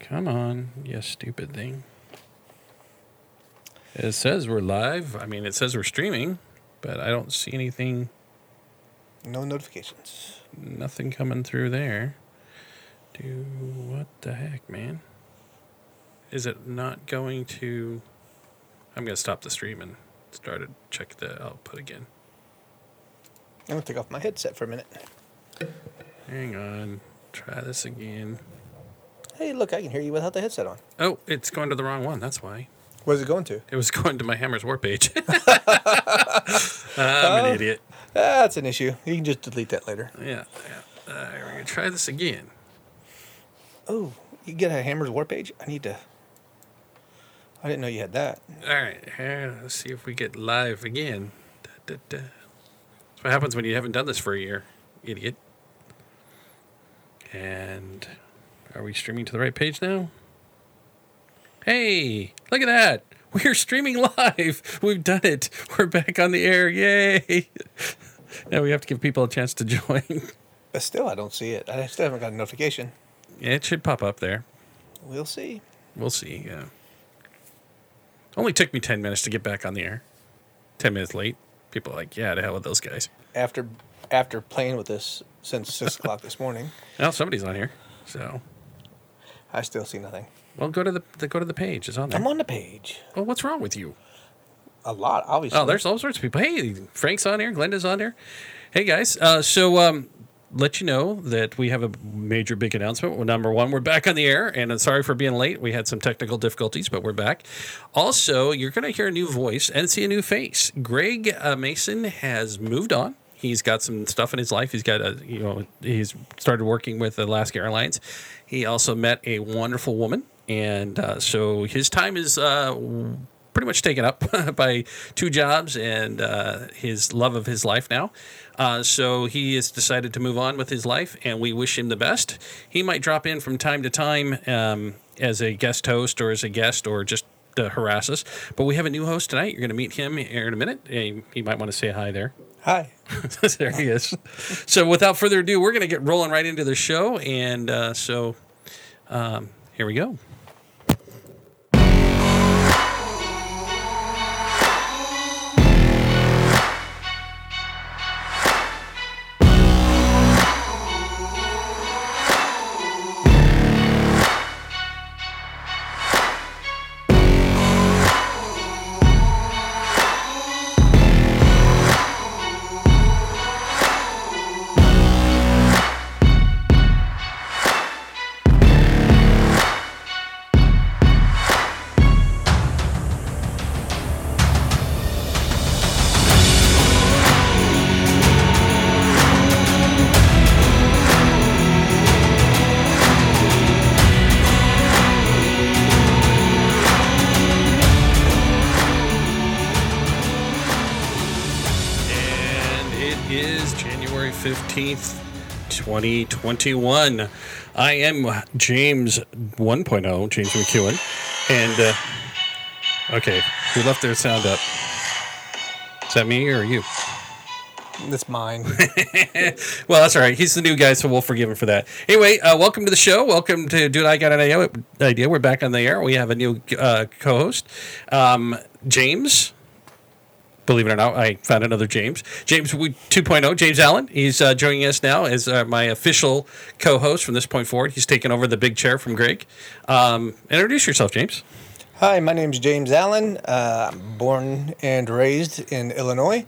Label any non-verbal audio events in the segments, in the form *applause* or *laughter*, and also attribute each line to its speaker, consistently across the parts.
Speaker 1: Come on, you stupid thing. It says we're live. I mean, it says we're streaming, but I don't see anything,
Speaker 2: No notifications.
Speaker 1: nothing coming through there. Do what the heck, man? Is it not going to? I'm gonna stop the stream and start to check the output again.
Speaker 2: I'm gonna take off my headset for a minute.
Speaker 1: Hang on, try this again.
Speaker 2: Hey, look, I can hear you without the headset on.
Speaker 1: Oh, it's going to the wrong one. That's why.
Speaker 2: Where's it going to?
Speaker 1: It was *laughs* going to my Hammer's War page. *laughs* *laughs* I'm an idiot.
Speaker 2: That's an issue. You can just delete that later.
Speaker 1: Yeah, yeah. Uh, we're gonna try this again.
Speaker 2: Oh, you get a Hammer's War page? I need to. I didn't know you had that.
Speaker 1: All right, here, let's see if we get live again. Da, da, da. That's what happens when you haven't done this for a year, idiot. And are we streaming to the right page now? Hey, look at that. *laughs* We're streaming live. We've done it. We're back on the air. Yay. *laughs* now we have to give people a chance to *laughs* join.
Speaker 2: But still, I don't see it. I still haven't got a notification.
Speaker 1: it should pop up there.
Speaker 2: We'll see.
Speaker 1: We'll see. Yeah. Only took me 10 minutes to get back on the air. 10 minutes late. People are like, yeah, to hell with those guys.
Speaker 2: After after playing with this since six o'clock this morning,
Speaker 1: Well, somebody's on here. So,
Speaker 2: I still see nothing.
Speaker 1: well, go to the, the go to the page. It's on there.
Speaker 2: I'm on the page.
Speaker 1: Well, what's wrong with you?
Speaker 2: A lot, obviously.
Speaker 1: Oh, there's all sorts of people. Hey, Frank's on here. Glenda's on here. Hey, guys. Uh, so, um, let you know that we have a major big announcement. Well, number one, we're back on the air, and I'm sorry for being late. We had some technical difficulties, but we're back. Also, you're going to hear a new voice and see a new face. Greg uh, Mason has moved on. He's got some stuff in his life. He's got a, you know, he's started working with Alaska Airlines. He also met a wonderful woman, and uh, so his time is uh, pretty much taken up *laughs* by two jobs and uh, his love of his life now. Uh, so he has decided to move on with his life, and we wish him the best. He might drop in from time to time um, as a guest host or as a guest or just to harass us. But we have a new host tonight. You're going to meet him here in a minute. He, he might want to say hi there.
Speaker 2: Hi. *laughs*
Speaker 1: there he is. So without further ado, we're going to get rolling right into the show. And uh, so um, here we go. 2021. I am James 1.0, James McEwen. And, uh, okay, who left their sound up? Is that me or you?
Speaker 2: That's mine. *laughs*
Speaker 1: Well, that's all right. He's the new guy, so we'll forgive him for that. Anyway, uh, welcome to the show. Welcome to Dude, I Got an Idea. idea. We're back on the air. We have a new uh, co host, um, James. Believe it or not, I found another James. James 2.0, James Allen. He's uh, joining us now as uh, my official co host from this point forward. He's taken over the big chair from Greg. Um, introduce yourself, James.
Speaker 2: Hi, my name's James Allen. Uh, born and raised in Illinois.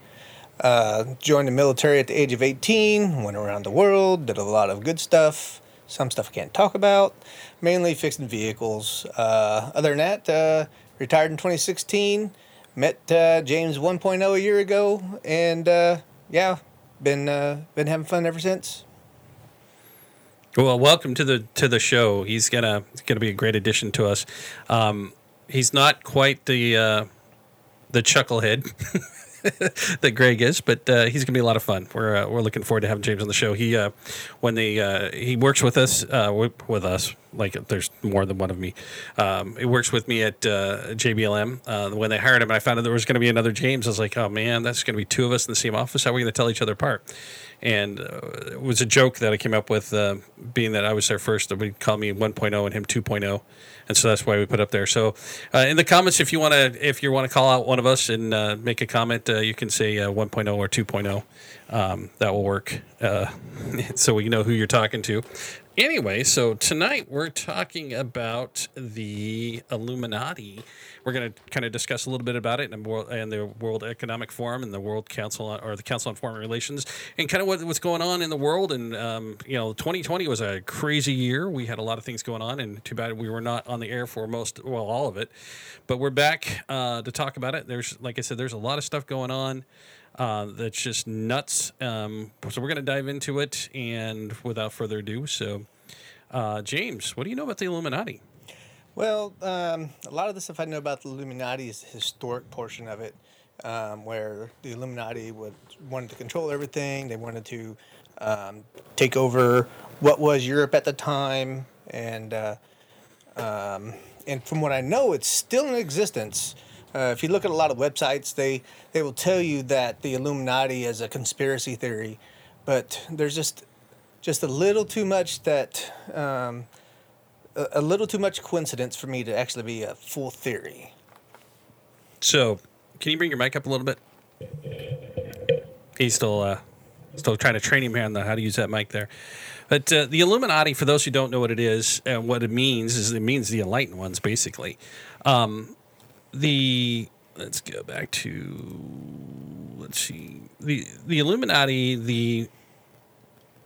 Speaker 2: Uh, joined the military at the age of 18, went around the world, did a lot of good stuff. Some stuff I can't talk about, mainly fixing vehicles. Uh, other than that, uh, retired in 2016, met uh, James 1.0 a year ago, and uh, yeah, been uh, been having fun ever since.
Speaker 1: Well, welcome to the to the show. He's gonna he's gonna be a great addition to us. Um, he's not quite the uh, the chucklehead *laughs* *laughs* that Greg is, but uh, he's gonna be a lot of fun. We're uh, we're looking forward to having James on the show. He uh, when they uh, he works with us uh, with, us like there's more than one of me. Um, it works with me at uh, JBLM. When they hired him, and I found out there was going to be another James. I was like, oh man, that's going to be two of us in the same office. How are we going to tell each other apart? And it was a joke that I came up with, being that I was there first. That would call me 1.0 and him 2.0, and so that's why we put up there. So uh, in the comments, if you want to, if you want to call out one of us and uh, make a comment, uh, you can say uh, 1.0 or 2.0. Um, that will work, uh, *laughs* so we know who you're talking to. Anyway, so tonight we're talking about the Illuminati. We're going to kind of discuss a little bit about it and, the World Economic Forum and the World Council on, or the Council on Foreign Relations and kind of what, what's going on in the world. And um, you know, 2020 was a crazy year. We had a lot of things going on, and too bad we were not on the air for most, well, all of it. But we're back uh, to talk about it. There's, like I said, there's a lot of stuff going on. Uh, that's just nuts. Um, so we're going to dive into it, and without further ado, so uh, James, what do you know about the Illuminati?
Speaker 2: Well, um, a lot of the stuff I know about the Illuminati is the historic portion of it, um, where the Illuminati would wanted to control everything. They wanted to um, take over what was Europe at the time, and uh, um, and from what I know, it's still in existence. Uh, if you look at a lot of websites, they they will tell you that the Illuminati is a conspiracy theory, but there's just just a little too much that um, a, a little too much coincidence for me to actually be a full theory.
Speaker 1: So, can you bring your mic up a little bit? He's still uh, still trying to train him here on the, how to use that mic there. But uh, the Illuminati, for those who don't know what it is and what it means, is it means the enlightened ones, basically. Um, the let's go back to let's see the the Illuminati the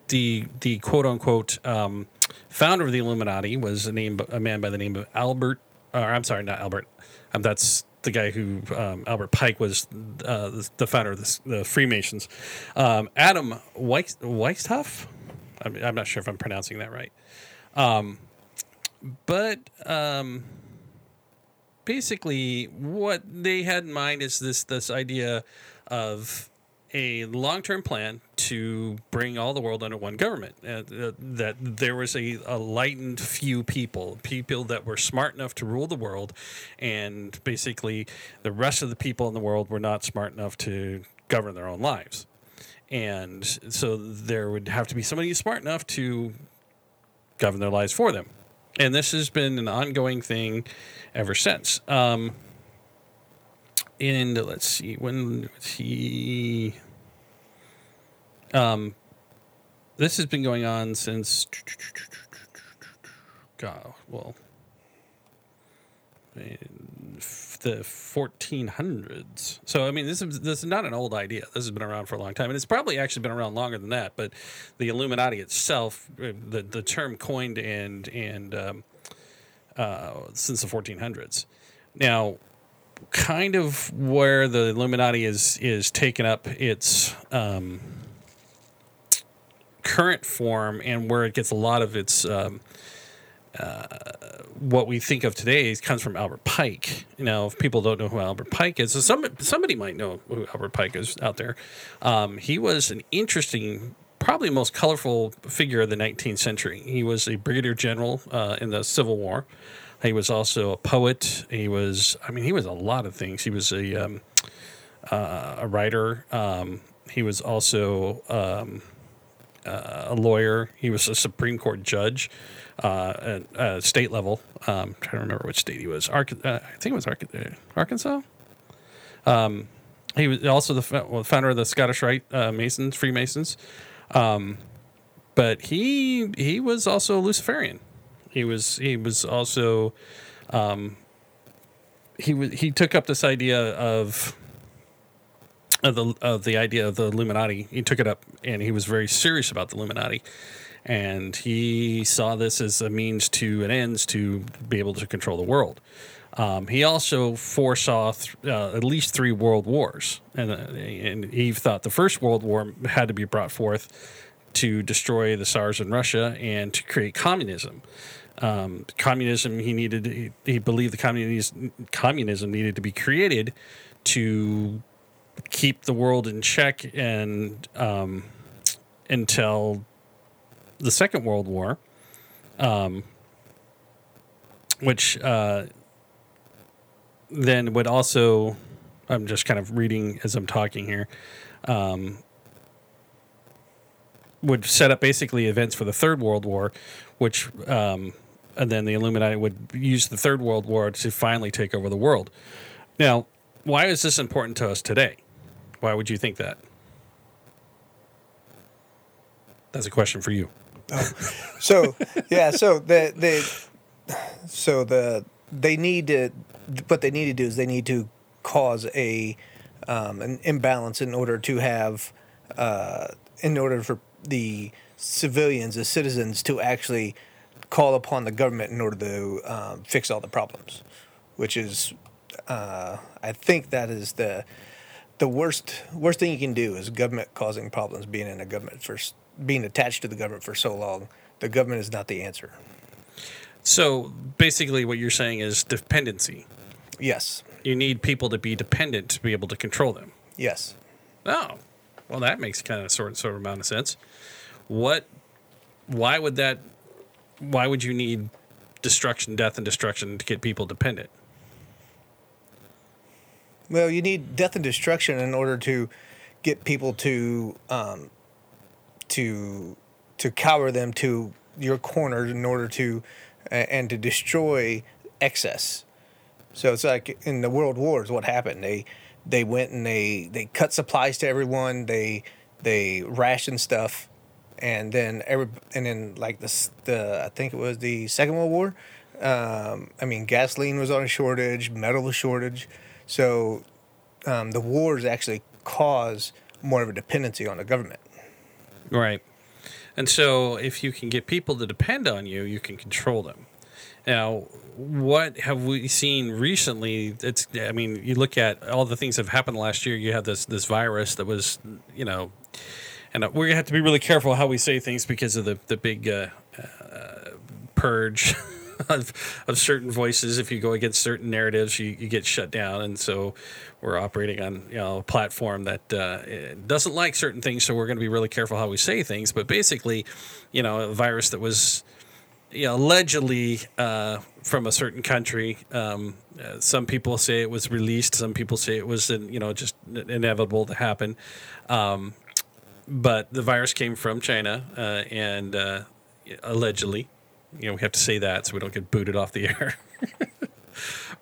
Speaker 1: the the quote unquote um, founder of the Illuminati was a name a man by the name of Albert. Or I'm sorry, not Albert. Um, that's the guy who um, Albert Pike was uh, the founder of the, the Freemasons. Um, Adam Weis. I'm, I'm, not sure if I'm pronouncing that right. Um, but um, basically, what they had in mind is this this idea of a long term plan to bring all the world under one government. Uh, uh, that there was a, a lightened few people, people that were smart enough to rule the world, and basically the rest of the people in the world were not smart enough to govern their own lives. And so there would have to be somebody smart enough to govern their lives for them. And this has been an ongoing thing ever since. Um, and let's see, when he um, this has been going on since. God, well, the 1400s. So I mean, this is this is not an old idea. This has been around for a long time, and it's probably actually been around longer than that. But the Illuminati itself, uh, the the term coined and and um, uh, since the 1400s. Now, kind of where the Illuminati is is taken up its um, current form and where it gets a lot of its um, uh, what we think of today comes from Albert Pike. Know, if people don't know who Albert Pike is, so some, somebody might know who Albert Pike is out there. Um, he was an interesting, probably most colorful figure of the 19th century. He was a brigadier general uh, in the Civil War. He was also a poet. He was, I mean, he was a lot of things. He was a um, uh, a writer. Um, he was also um, uh, a lawyer. He was a Supreme Court judge uh, at uh, state level. Um, trying to remember which state he was. Ark- uh, I think it was Ark- uh, Arkansas. Um, he was also the founder of the Scottish Rite uh, Masons, Freemasons. Um, but he he was also a Luciferian. He was he was also um, he was he took up this idea of of the of the idea of the Illuminati. He took it up and he was very serious about the Illuminati. And he saw this as a means to an ends to be able to control the world. Um, he also foresaw th- uh, at least three world wars, and, uh, and he thought the first world war had to be brought forth to destroy the Tsars in Russia and to create communism. Um, communism, he needed, he, he believed the communism, communism needed to be created to keep the world in check and um, until the Second World War, um, which uh, then would also, I'm just kind of reading as I'm talking here, um, would set up basically events for the Third World War, which, um, and then the Illuminati would use the Third World War to finally take over the world. Now, why is this important to us today? Why would you think that? That's a question for you.
Speaker 2: So yeah, so the the so the they need to what they need to do is they need to cause a um, an imbalance in order to have uh, in order for the civilians, the citizens, to actually call upon the government in order to um, fix all the problems, which is uh, I think that is the the worst worst thing you can do is government causing problems being in a government for s- being attached to the government for so long the government is not the answer
Speaker 1: So basically, what you're saying is dependency.
Speaker 2: yes
Speaker 1: You need people to be dependent to be able to control them.
Speaker 2: yes
Speaker 1: Oh, well, that makes kind of sort sort of amount of sense. What? Why would that? Why would you need destruction, death, and destruction to get people dependent?
Speaker 2: well you need death and destruction in order to get people to um, to to cower them to your corner in order to uh, and to destroy excess So it's like in the world wars, what happened? They they went and they they cut supplies to everyone. They they rationed stuff, and then every and then like this the I think it was the Second World War. Um, I mean, gasoline was on a shortage, metal was shortage, so um, the wars actually cause more of a dependency on the government.
Speaker 1: Right. And so if you can get people to depend on you, you can control them. Now, what have we seen recently? It's I mean, you look at all the things that have happened last year. You have this this virus that was, you know, and gonna have to be really careful how we say things because of the the big uh, uh, purge *laughs* *laughs* of, of certain voices. If you go against certain narratives, you, you get shut down, and so we're operating on you know a platform that uh, doesn't like certain things. So we're going to be really careful how we say things. But basically, you know, a virus that was you know, allegedly uh, from a certain country. Um, uh, some people say it was released. Some people say it was, you know, just inevitable to happen. Um, but the virus came from China, uh, and uh, allegedly, you know, we have to say that so we don't get booted off the *laughs* air.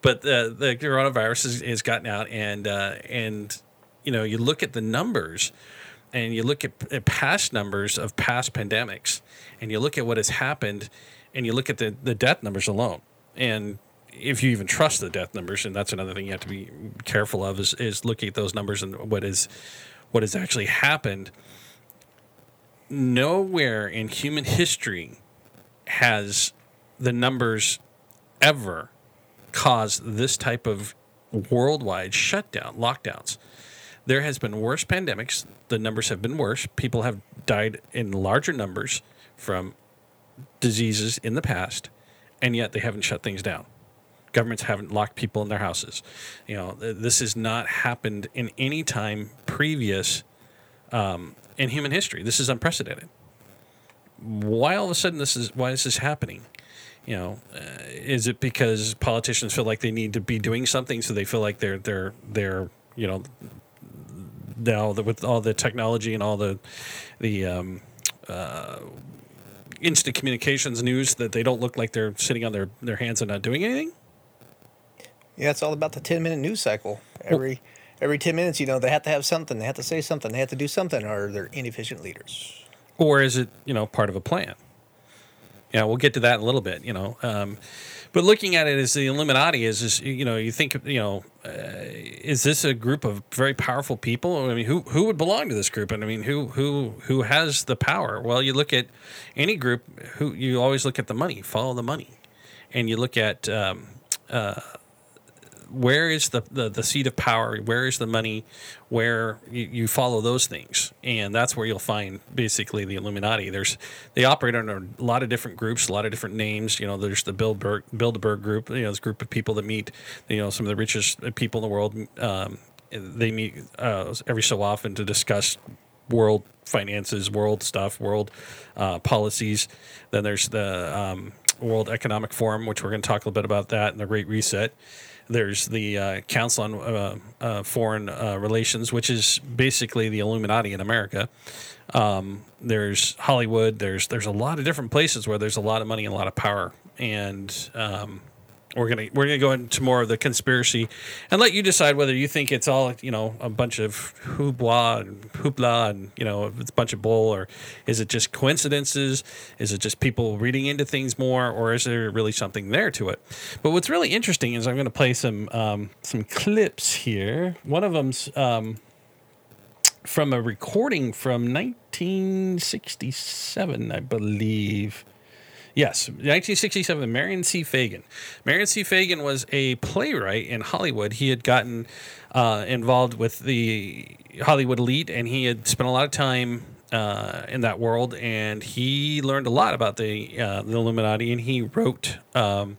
Speaker 1: but uh, the coronavirus has, has gotten out, and uh, and you know, you look at the numbers and you look at, at past numbers of past pandemics, and you look at what has happened, and you look at the, the death numbers alone, and if you even trust the death numbers, and that's another thing you have to be careful of, is, is looking at those numbers and what is what has actually happened. Nowhere in human history has the numbers ever caused this type of worldwide shutdown, lockdowns there has been worse pandemics. The numbers have been worse. People have died in larger numbers from diseases in the past, and yet they haven't shut things down. Governments haven't locked people in their houses. You know, this has not happened in any time previous um, in human history. This is unprecedented. Why all of a sudden this is why is this happening? You know, uh, is it because politicians feel like they need to be doing something, so they feel like they're they're they're you know now that with all the technology and all the the um, uh, instant communications news that they don't look like they're sitting on their, their hands and not doing anything?
Speaker 2: Yeah, it's all about the ten minute news cycle. Every every ten minutes, you know, they have to have something, they have to say something, they have to do something, or they're inefficient leaders.
Speaker 1: Or is it you know part of a plan? Yeah, we'll get to that in a little bit. You know. Um, but looking at it as the Illuminati is, you know, you think, you know, uh, is this a group of very powerful people? I mean, who who would belong to this group? And I mean, who who who has the power? Well, you look at any group, who you always look at the money, follow the money, and you look at. Um, uh, where is the, the, the seat of power? Where is the money? Where you, you follow those things, and that's where you'll find basically the Illuminati. There's they operate under a lot of different groups, a lot of different names. You know, there's the Bilderberg Bilderberg group. You know, this group of people that meet. You know, some of the richest people in the world. Um, they meet uh, every so often to discuss world finances, world stuff, world uh, policies. Then there's the um, World Economic Forum, which we're going to talk a little bit about that, and the Great Reset. There's the uh, Council on uh, uh, Foreign uh, Relations, which is basically the Illuminati in America. Um, there's Hollywood. There's there's a lot of different places where there's a lot of money and a lot of power, and um, we're gonna we're gonna go into more of the conspiracy and let you decide whether you think it's all you know a bunch of hoopla and hoopla and you know it's a bunch of bull or is it just coincidences? Is it just people reading into things more, or is there really something there to it? But what's really interesting is I'm to play some um, some clips here. One of them's. Um, from a recording from 1967, I believe. Yes, 1967, Myron C. Fagan. Myron C. Fagan was a playwright in Hollywood. He had gotten uh, involved with the Hollywood elite, and he had spent a lot of time uh, in that world. And he learned a lot about the uh, the Illuminati, and he wrote um,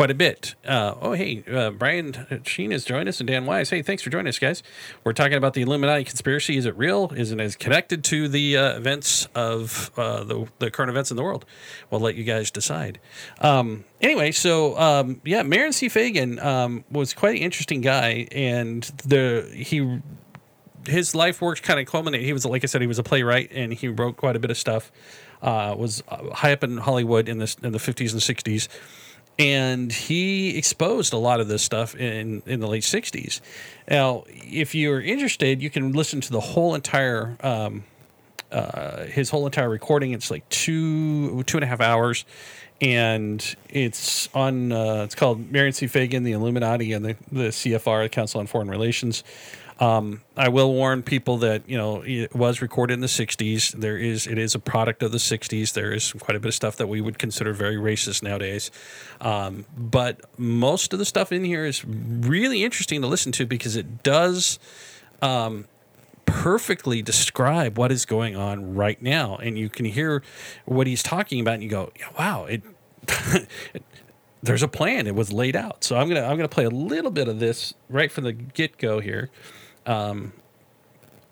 Speaker 1: quite a bit. Uh, oh, hey, uh, Brian Sheen has joined us and Dan Wise. Hey, thanks for joining us, guys. We're talking about the Illuminati conspiracy. Is it real? Is it as connected to the uh, events of uh, the, the current events in the world? We'll let you guys decide. Um, anyway, so um, yeah, Myron C. Fagan um, was quite an interesting guy, and the he his life work kind of culminated. He was, like I said, he was a playwright, and he wrote quite a bit of stuff. Uh, was uh, high up in Hollywood in the in the fifties and sixties and he exposed a lot of this stuff in in the late 60s now if you're interested you can listen to the whole entire um, uh, his whole entire recording it's like two two and a half hours and it's on uh, it's called Myron C. Fagan, the Illuminati, and the, the CFR, the Council on Foreign Relations. Um, I will warn people that you know it was recorded in the '60s. There is it is a product of the '60s. There is quite a bit of stuff that we would consider very racist nowadays, um, but most of the stuff in here is really interesting to listen to because it does um, perfectly describe what is going on right now, and you can hear what he's talking about, and you go, "Wow, it." it *laughs* there's a plan. It was laid out. So I'm gonna I'm gonna play a little bit of this right from the get go here. Um,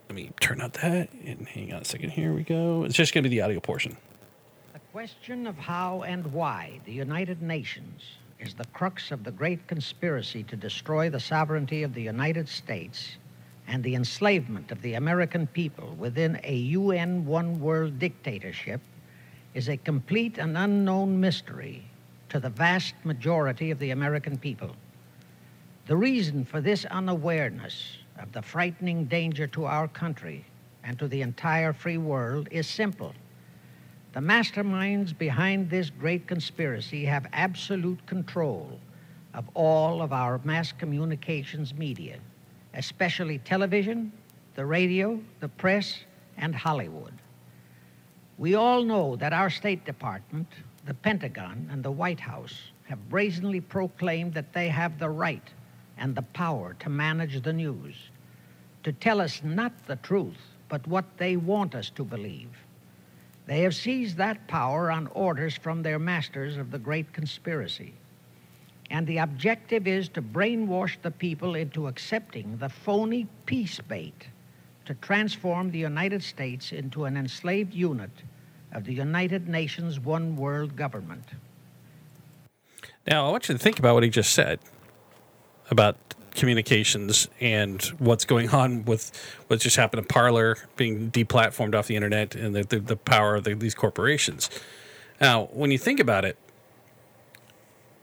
Speaker 1: let me turn out that and hang on a second. Here we go. It's just going to be the audio portion.
Speaker 3: The question of how and why the United Nations is the crux of the great conspiracy to destroy the sovereignty of the United States and the enslavement of the American people within a UN one world dictatorship is a complete and unknown mystery to the vast majority of the American people. The reason for this unawareness of the frightening danger to our country and to the entire free world is simple. The masterminds behind this great conspiracy have absolute control of all of our mass communications media, especially television, the radio, the press, and Hollywood. We all know that our State Department, the Pentagon, and the White House have brazenly proclaimed that they have the right and the power to manage the news, to tell us not the truth, but what they want us to believe. They have seized that power on orders from their masters of the great conspiracy. And the objective is to brainwash the people into accepting the phony peace bait to transform the United States into an enslaved unit of the United Nations one world government.
Speaker 1: Now, I want you to think about what he just said about communications and what's going on with what just happened to Parler being deplatformed off the internet and the, the, the power of the, these corporations. Now, when you think about it,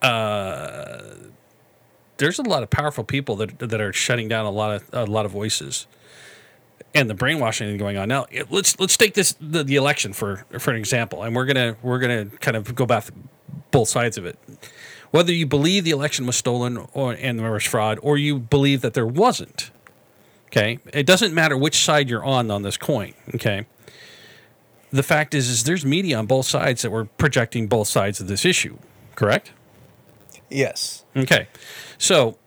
Speaker 1: uh, there's a lot of powerful people that, that are shutting down a lot of a lot of voices and the brainwashing going on now. Let's let's take this the, the election for for an example, and we're gonna we're gonna kind of go back both sides of it whether you believe the election was stolen or and there was fraud, or you believe that there wasn't. Okay, it doesn't matter which side you're on on this coin. Okay, the fact is, is there's media on both sides that were projecting both sides of this issue. Correct?
Speaker 2: Yes.
Speaker 1: Okay, so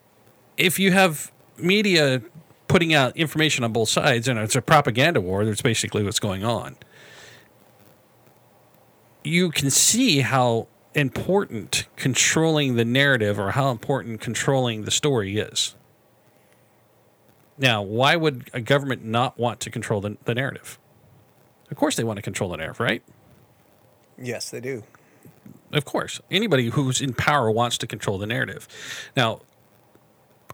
Speaker 1: if you have media putting out information on both sides, and it's a propaganda war, that's basically what's going on. You can see how important controlling the narrative or how important controlling the story is. Now, why would a government not want to control the, the narrative? Of course, they want to control the narrative, right?
Speaker 2: Yes, they do.
Speaker 1: Of course, anybody who's in power wants to control the narrative. Now,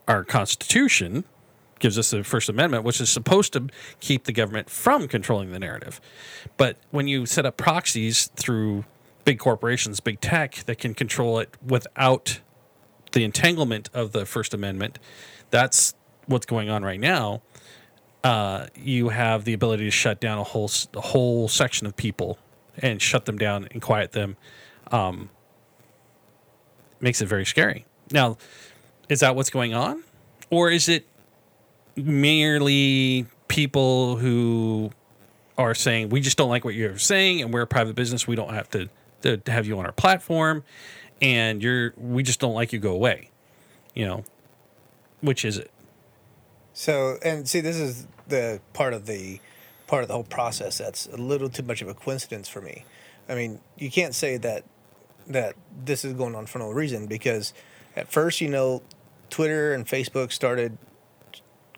Speaker 1: our Constitution gives us the First Amendment, which is supposed to keep the government from controlling the narrative. But when you set up proxies through big corporations, big tech that can control it without the entanglement of the First Amendment, that's what's going on right now. Uh, you have the ability to shut down a whole a whole section of people and shut them down and quiet them. Um, makes it very scary. Now, is that what's going on, or is it merely people who are saying we just don't like what you're saying and we're a private business we don't have to, to have you on our platform and you're we just don't like you go away you know which is it
Speaker 2: So, and see, this is the part of the part of the whole process that's a little too much of a coincidence for me. I mean, you can't say that that this is going on for no reason because at first, you know, Twitter and Facebook started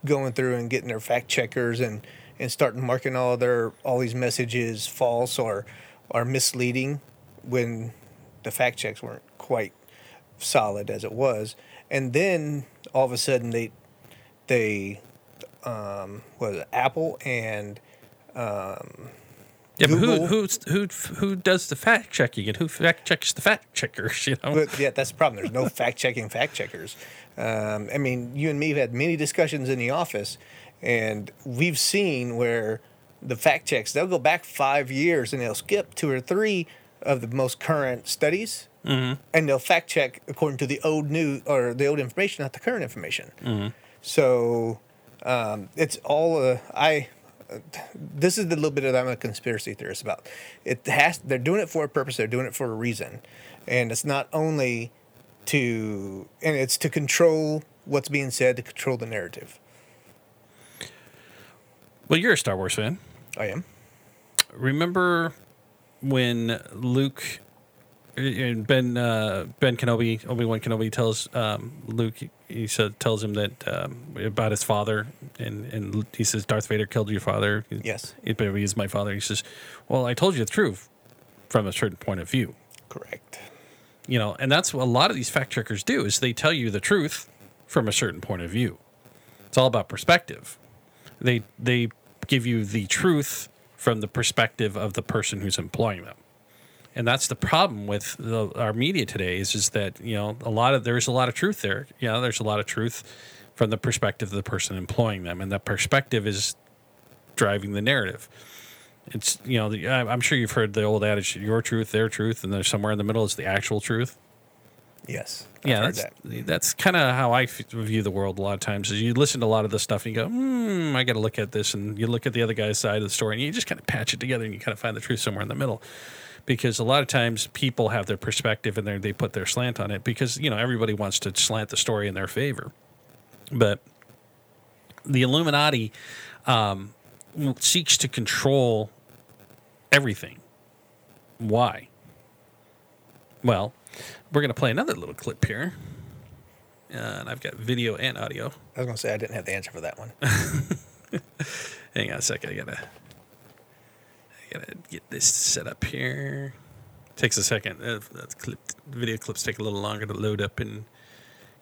Speaker 2: going through and getting their fact checkers and and starting marking all their all these messages false or or misleading when the fact checks weren't quite solid as it was and then all of a sudden they they um was apple and um,
Speaker 1: yeah but who who who does the fact checking and who fact checks the fact checkers *laughs* you know
Speaker 2: But yeah, that's the problem. There's no fact checking fact checkers. Um, I mean, you and me have had many discussions in the office, and we've seen where the fact checks they'll go back five years and they'll skip two or three of the most current studies, and they'll fact check according to the old new or the old information, not the current information. So um, it's all uh, I. This is the little bit that I'm a conspiracy theorist about. It has they're doing it for a purpose. They're doing it for a reason, and it's not only to and it's to control what's being said to control the narrative.
Speaker 1: well you're a star wars fan
Speaker 2: I am.
Speaker 1: remember when Luke and Ben uh, Ben Kenobi Obi Wan Kenobi tells um, Luke he said tells him that um, about his father and and he says Darth Vader killed your father.
Speaker 2: Yes.
Speaker 1: It, but he's my father. He says, well, I told you the truth from a certain point of view.
Speaker 2: Correct.
Speaker 1: You know, and that's what a lot of these fact checkers do is they tell you the truth from a certain point of view. It's all about perspective. They they give you the truth from the perspective of the person who's employing them. And that's the problem with the, our media today is is that, you know, a lot of there's a lot of truth there. You know, there's a lot of truth from the perspective of the person employing them and that perspective is driving the narrative. It's you know the, I'm sure you've heard the old adage your truth their truth and there's somewhere in the middle is the actual truth
Speaker 2: Yes. I've
Speaker 1: yeah, that's
Speaker 2: that.
Speaker 1: that's kind of how I view the world a lot of times. Is you listen to a lot of this stuff and you go, hmm, I got to look at this, and you look at the other guy's side of the story, and you just kind of patch it together, and you kind of find the truth somewhere in the middle. Because a lot of times people have their perspective and they they put their slant on it because you know everybody wants to slant the story in their favor, but the Illuminati um, seeks to control everything. Why? Well, we're going to play another little clip here. Uh, and I've got video and audio.
Speaker 2: I was gonna say I didn't have the answer for that one. *laughs*
Speaker 1: Hang on a second. I gotta, I gotta get this set up here. Takes a second. Uh, that's clip, video clips take a little longer to load up and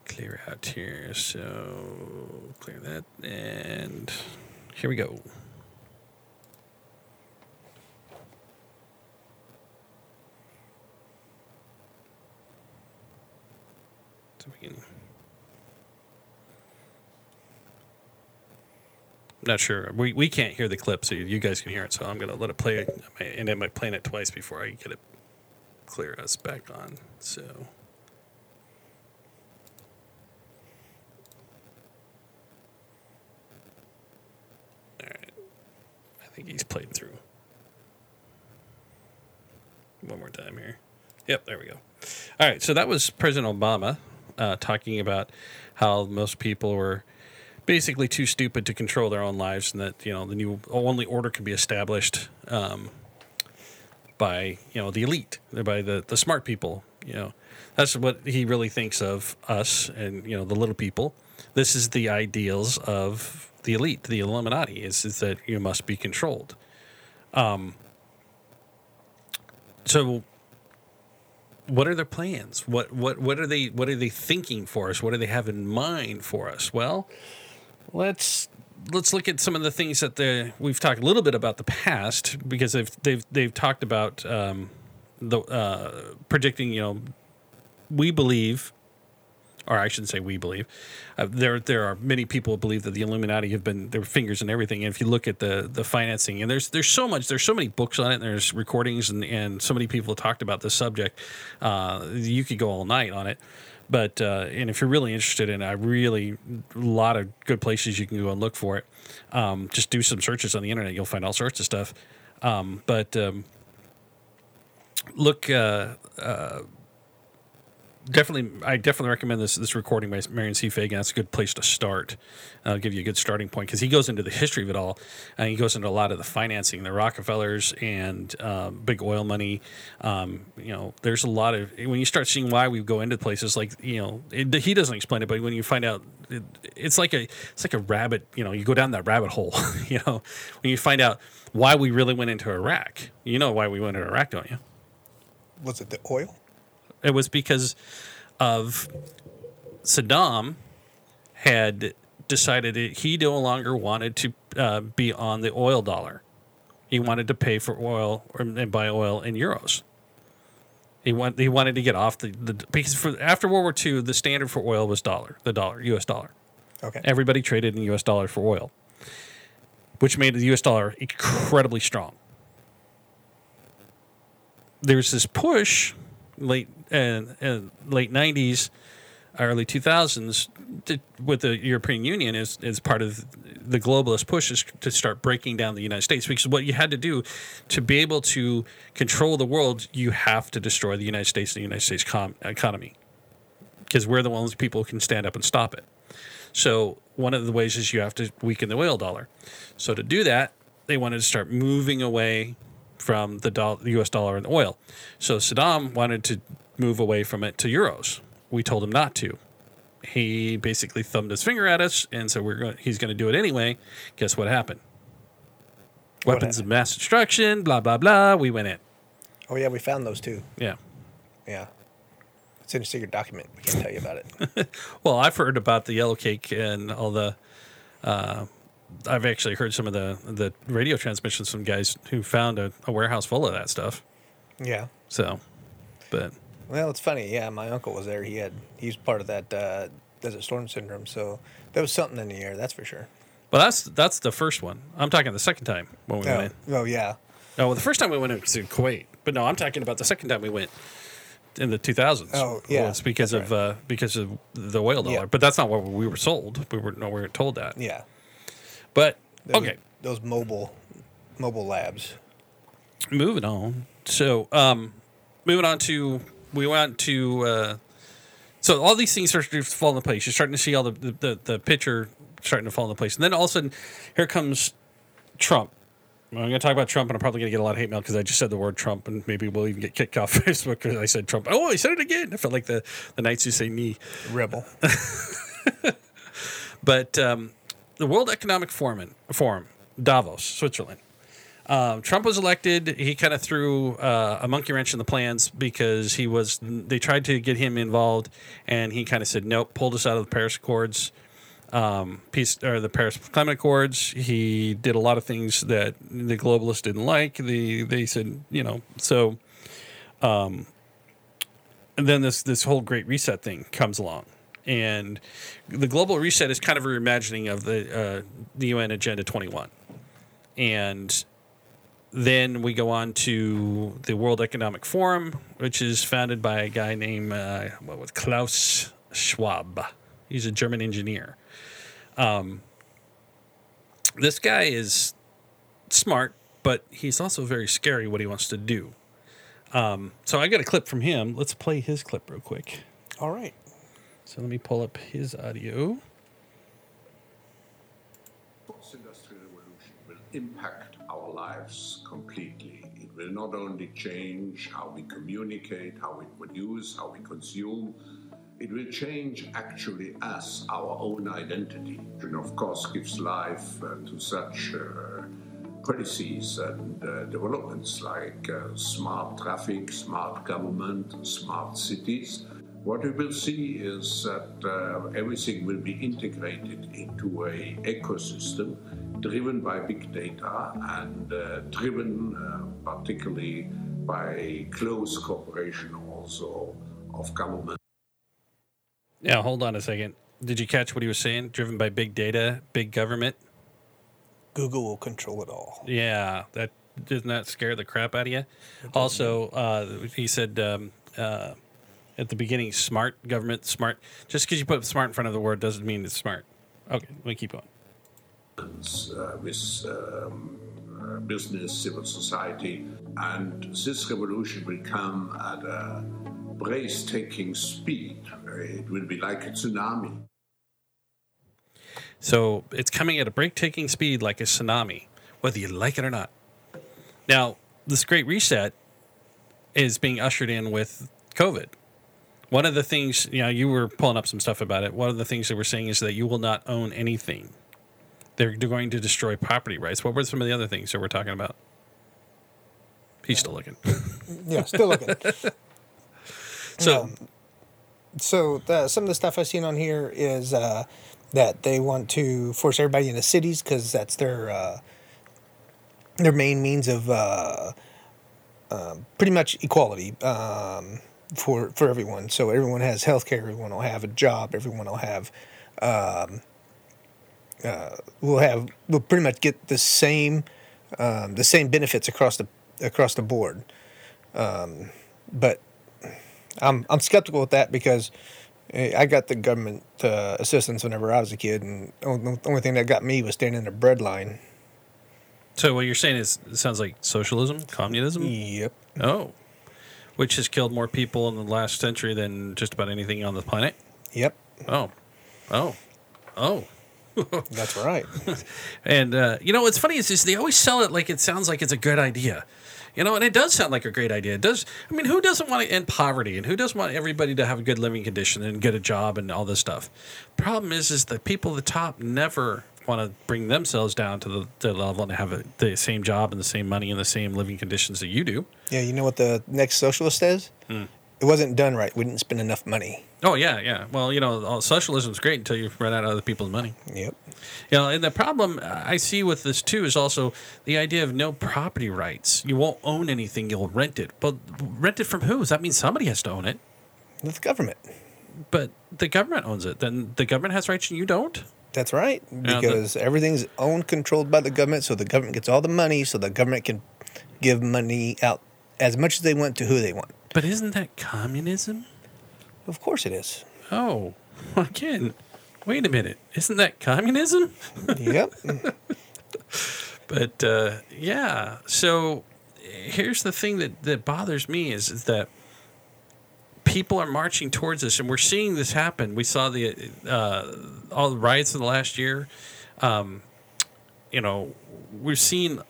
Speaker 1: clear out here. So clear that, and here we go. We can. Not sure. We, we can't hear the clip, so you guys can hear it. So I'm gonna let it play, and I might playing it twice before I get it clear us back on. So. I think he's played through. One more time here. Yep, there we go. All right, so that was President Obama uh, talking about how most people were basically too stupid to control their own lives, and that you know the new only order can be established um, by you know the elite, by the the smart people. You know, that's what he really thinks of us, and you know the little people. This is the ideals of the elite, the Illuminati, is, is that you must be controlled. Um, so, what are their plans? What what what are they what are they thinking for us? What do they have in mind for us? Well, let's let's look at some of the things that the we've talked a little bit about the past because they've they've they've talked about um, the uh, predicting. You know, we believe or I shouldn't say we believe. Uh, there, there are many people who believe that the Illuminati have been their fingers in everything. And if you look at the the financing, and there's there's so much, there's so many books on it, and there's recordings, and, and so many people have talked about this subject. Uh, you could go all night on it. But uh, and if you're really interested in it, I really a lot of good places you can go and look for it. Um, just do some searches on the internet, you'll find all sorts of stuff. Um, but um, look uh, uh, definitely, I definitely recommend this this recording by Myron C. Fagan. That's a good place to start. I'll give you a good starting point because he goes into the history of it all, and he goes into a lot of the financing, the Rockefellers and um, big oil money. Um, you know, there's a lot of when you start seeing why we go into places like you know it, he doesn't explain it, but when you find out, it, it's like a it's like a rabbit. You know, you go down that rabbit hole. *laughs* you know, when you find out why we really went into Iraq, you know why we went into Iraq, don't you?
Speaker 2: Was it the oil?
Speaker 1: It was because of Saddam had decided that he no longer wanted to uh, be on the oil dollar. He wanted to pay for oil or, and buy oil in euros. He want, he wanted to get off the, the because for after World War II the standard for oil was dollar the dollar U.S. dollar.
Speaker 2: Okay.
Speaker 1: Everybody traded in U.S. dollar for oil, which made the U.S. dollar incredibly strong. There's this push late and, and late 90s early 2000s to, with the European Union is, is part of the globalist push is to start breaking down the United States because what you had to do to be able to control the world you have to destroy the United States and the United States com- economy because we're the ones people who can stand up and stop it. So one of the ways is you have to weaken the oil dollar. So to do that they wanted to start moving away from the, the US dollar and the oil. So Saddam wanted to move away from it to euros. We told him not to. He basically thumbed his finger at us, and so we're going. He's going to do it anyway. Guess what happened?
Speaker 2: What
Speaker 1: Weapons
Speaker 2: happened?
Speaker 1: of mass destruction. Blah blah blah. We went in.
Speaker 2: Oh yeah, we found those too.
Speaker 1: Yeah.
Speaker 2: Yeah. It's in a secret document. We can't tell you about it. *laughs*
Speaker 1: Well, I've heard about the yellow cake and all the. Uh, I've actually heard some of the the radio transmissions from guys who found a, a warehouse full of that stuff.
Speaker 2: yeah.
Speaker 1: So, but
Speaker 2: Well, it's funny. Yeah, my uncle was there. He had he was part of that uh, Desert Storm Syndrome. So there was something in the air. That's for sure.
Speaker 1: Well, that's that's the first one. I'm talking the second time when we
Speaker 2: Oh,
Speaker 1: went.
Speaker 2: oh yeah.
Speaker 1: No, well, the first time we went to Kuwait, but no, I'm talking about the second time we went in the 2000s.
Speaker 2: Oh, yeah,
Speaker 1: it's because
Speaker 2: that's
Speaker 1: of uh, because of the oil dollar.
Speaker 2: Yeah.
Speaker 1: But that's not what we were sold. We were no, we were told that.
Speaker 2: Yeah.
Speaker 1: But
Speaker 2: Those,
Speaker 1: okay,
Speaker 2: Those mobile mobile labs.
Speaker 1: moving on. So, um, moving on to we went to uh, so all these things start to fall into place. You're starting to see all the the, the, the picture starting to fall into place, and then all of a sudden, here comes Trump. I'm going to talk about Trump, and I'm probably going to get a lot of hate mail because I just said the word Trump, and maybe we'll even get kicked off *laughs* Facebook because I said Trump. Oh, I said it again. I felt like the the knights who say me
Speaker 2: Rebel. *laughs*
Speaker 1: But um, the World Economic Forum, Forum, Davos, Switzerland. Um, Trump was elected. He kind of threw uh, a monkey wrench in the plans because he was. They tried to get him involved, and he kind of said nope. Pulled us out of the Paris Accords, um, peace or the Paris Climate Accords. He did a lot of things that the globalists didn't like. The they said you know so. Um, and then this this whole Great Reset thing comes along, and the global reset is kind of a reimagining of the uh, the UN Agenda 21, and then we go on to the World Economic Forum, which is founded by a guy named uh, what was Klaus Schwab. He's a German engineer. Um, this guy is smart, but he's also very scary. What he wants to do. Um, so I got a clip from him. Let's play his clip real quick.
Speaker 2: All right.
Speaker 1: So let me pull up his audio.
Speaker 4: Fourth industrial revolution will impact our lives completely. It will not only change how we communicate, how we produce, how we consume, It will change actually us, our own identity, and of course gives life uh, to such uh, policies and uh, developments like uh, smart traffic, smart government, smart cities. What we will see is that uh, everything will be integrated into a ecosystem driven by big data and uh, driven uh, particularly by close cooperation also of government.
Speaker 1: Now, hold on a second. Did you catch what he was saying? Driven by big data, big government?
Speaker 2: Google will control it all.
Speaker 1: Yeah, that doesn't that scare the crap out of you? Also, uh, he said um, uh, at the beginning, smart government, smart. Just because you put smart in front of the word doesn't mean it's smart. Okay, let me keep going.
Speaker 4: Uh, with um, uh, business, civil society, and this revolution will come at a breathtaking speed. It will be like a tsunami.
Speaker 1: So it's coming at a breathtaking speed like a tsunami, whether you like it or not. Now, this great reset is being ushered in with COVID. One of the things, you know, you were pulling up some stuff about it. One of the things that we're saying is that you will not own anything. They're going to destroy property rights. What were some of the other things that we're talking about? He's still looking. *laughs*
Speaker 2: Yeah, still looking. *laughs*
Speaker 1: So,
Speaker 2: Um, so the, some of the stuff I've seen on here is uh, that they want to force everybody into cities because that's their uh, their main means of uh, um pretty much equality um, for for everyone. So everyone has health care. Everyone will have a job. Everyone will have um, uh, will have will pretty much get the same um, the same benefits across the across the board. Um, but I'm I'm skeptical with that because eh, I got the government uh, assistance whenever I was a kid, and the only, thing that got me was standing in a bread line.
Speaker 1: so what you're saying is it sounds like socialism, communism?
Speaker 2: Yep.
Speaker 1: Oh, which has killed more people in the last century than just about anything on the planet.
Speaker 2: Yep.
Speaker 1: Oh, oh, oh. *laughs*
Speaker 2: That's right.
Speaker 1: And uh, you know what's funny is, is they always sell it like it sounds like it's a good idea. You know, and it does sound like a great idea. It does. I mean, who doesn't want to end poverty, and who doesn't want everybody to have a good living condition and get a job and all this stuff? Problem is, is the people at the top never want to bring themselves down to the, the level and have a, the same job and the same money and the same living conditions that you do.
Speaker 2: yeah, you know what the next socialist says? It wasn't done right. We didn't spend enough money.
Speaker 1: Oh yeah, yeah. Well, you know, socialism's great until you run out of other people's money.
Speaker 2: Yep.
Speaker 1: You know, and the problem I see with this too is also the idea of no property rights. You won't own anything; you'll rent it. But rent it from who? Does that mean somebody has to own it?
Speaker 2: The government.
Speaker 1: But the government owns it. Then the government has rights and you don't.
Speaker 2: That's right.
Speaker 1: the-
Speaker 2: Because everything's owned, controlled by the government, so the government gets all the money, so the government can give money out as much as they want to who they want.
Speaker 1: But isn't that communism?
Speaker 2: Of course it is.
Speaker 1: Oh, *laughs* again. Wait a minute. Isn't that communism? *laughs*
Speaker 2: yep.
Speaker 1: But uh, yeah, so here's the thing that, that bothers me is, is that people are marching towards us, and we're seeing this happen. We saw the uh, all the riots in the last year. Um, you know, we're seeing.